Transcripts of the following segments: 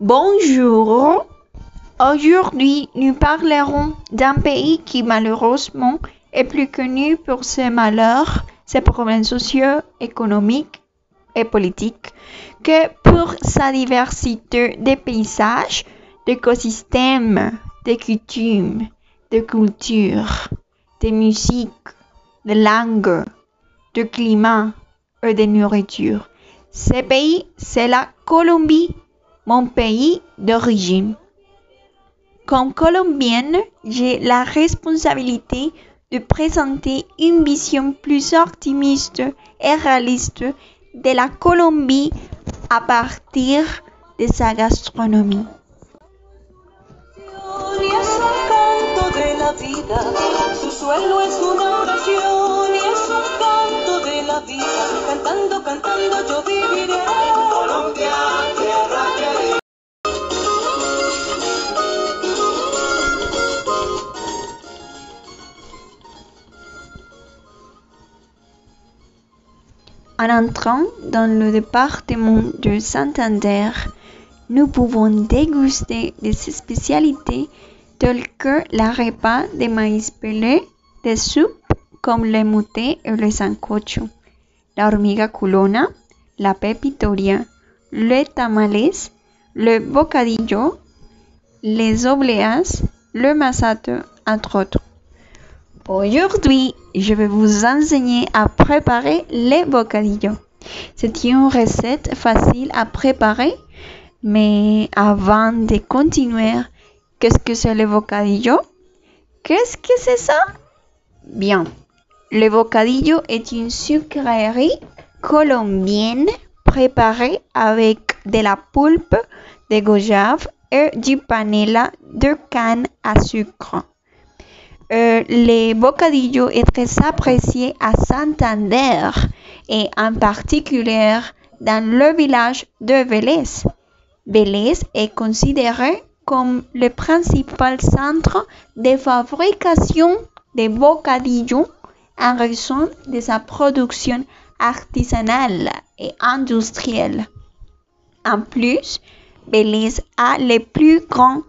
Bonjour. Aujourd'hui, nous parlerons d'un pays qui malheureusement est plus connu pour ses malheurs, ses problèmes sociaux, économiques et politiques que pour sa diversité de paysages, d'écosystèmes, de coutumes, de cultures, de musique, de langues, de climat et de nourriture. Ce pays, c'est la Colombie, mon pays d'origine. Comme colombienne, j'ai la responsabilité de présenter une vision plus optimiste et réaliste de la Colombie à partir de sa gastronomie. Canto En entrant dans le département de Santander, nous pouvons déguster des spécialités telles que la repas de maïs pelé, des soupes comme le moté et le sancocho, la hormiga culona, la pepitoria, le tamales, le bocadillo, les obleas, le masato, entre autres. Aujourd'hui, je vais vous enseigner à préparer les bocadillos. C'est une recette facile à préparer, mais avant de continuer, qu'est-ce que c'est le bocadillo? Qu'est-ce que c'est ça? Bien, le bocadillo est une sucrerie colombienne préparée avec de la pulpe de goyave et du panela de canne à sucre. Euh, le bocadillo est très apprécié à Santander et en particulier dans le village de Vélez. Vélez est considéré comme le principal centre de fabrication de bocadillo en raison de sa production artisanale et industrielle. En plus, Belize a les plus grandes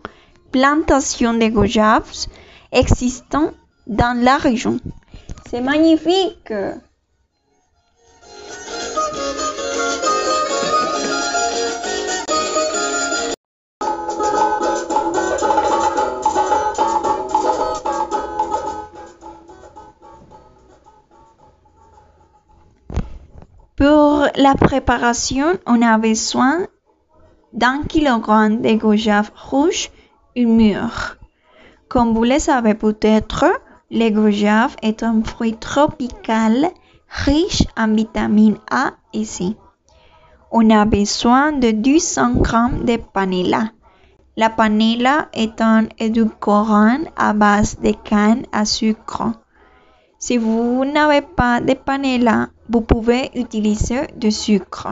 plantations de goyaves existant dans la région. C'est magnifique. Pour la préparation, on a besoin d'un kilogramme de goyave rouge mûr. Comme vous le savez peut-être, le est un fruit tropical riche en vitamines A et C. On a besoin de 200 g de panela. La panela est un édulcorant à base de canne à sucre. Si vous n'avez pas de panela, vous pouvez utiliser du sucre.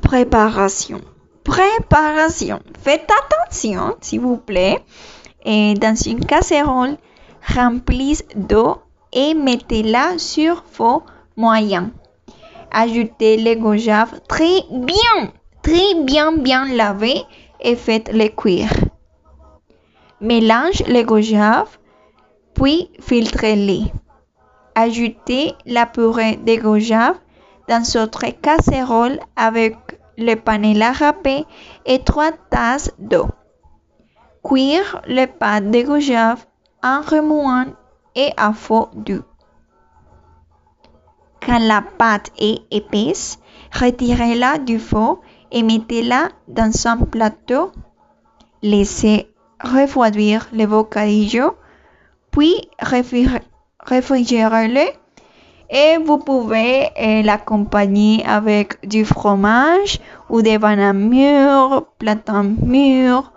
Préparation. Préparation. Faites attention, s'il vous plaît. Dans une casserole, remplissez d'eau et mettez-la sur feu moyen. Ajoutez les goyaves très bien, très bien, bien lavés et faites-les cuire. Mélange les goyaves, puis filtrez-les. Ajoutez la purée de goyave dans votre casserole avec le panela râpé et 3 tasses d'eau. Cuire les pâtes de goyave en remuant et à feu doux. Quand la pâte est épaisse, retirez-la du feu et mettez-la dans un plateau. Laissez refroidir le bocadillo, puis réfrigérez-le et vous pouvez euh, l'accompagner avec du fromage ou des bananes mûres, plátano mûr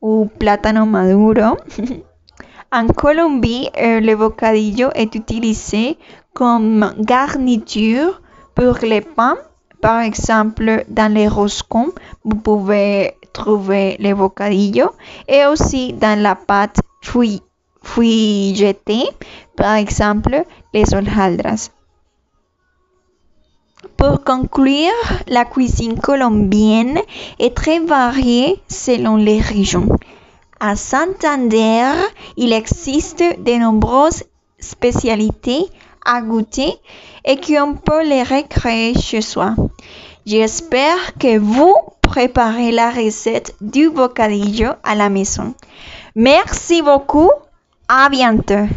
ou plátano maduro. en Colombie, euh, le bocadillo est utilisé comme garniture pour les pains. Par exemple, dans les roscons, vous pouvez trouver le bocadillo et aussi dans la pâte fouilletée, par exemple, les hojaldras. Pour conclure, la cuisine colombienne est très variée selon les régions. À Santander, il existe de nombreuses spécialités à goûter et qu'on peut les recréer chez soi. J'espère que vous préparez la recette du bocadillo à la maison. Merci beaucoup. À bientôt.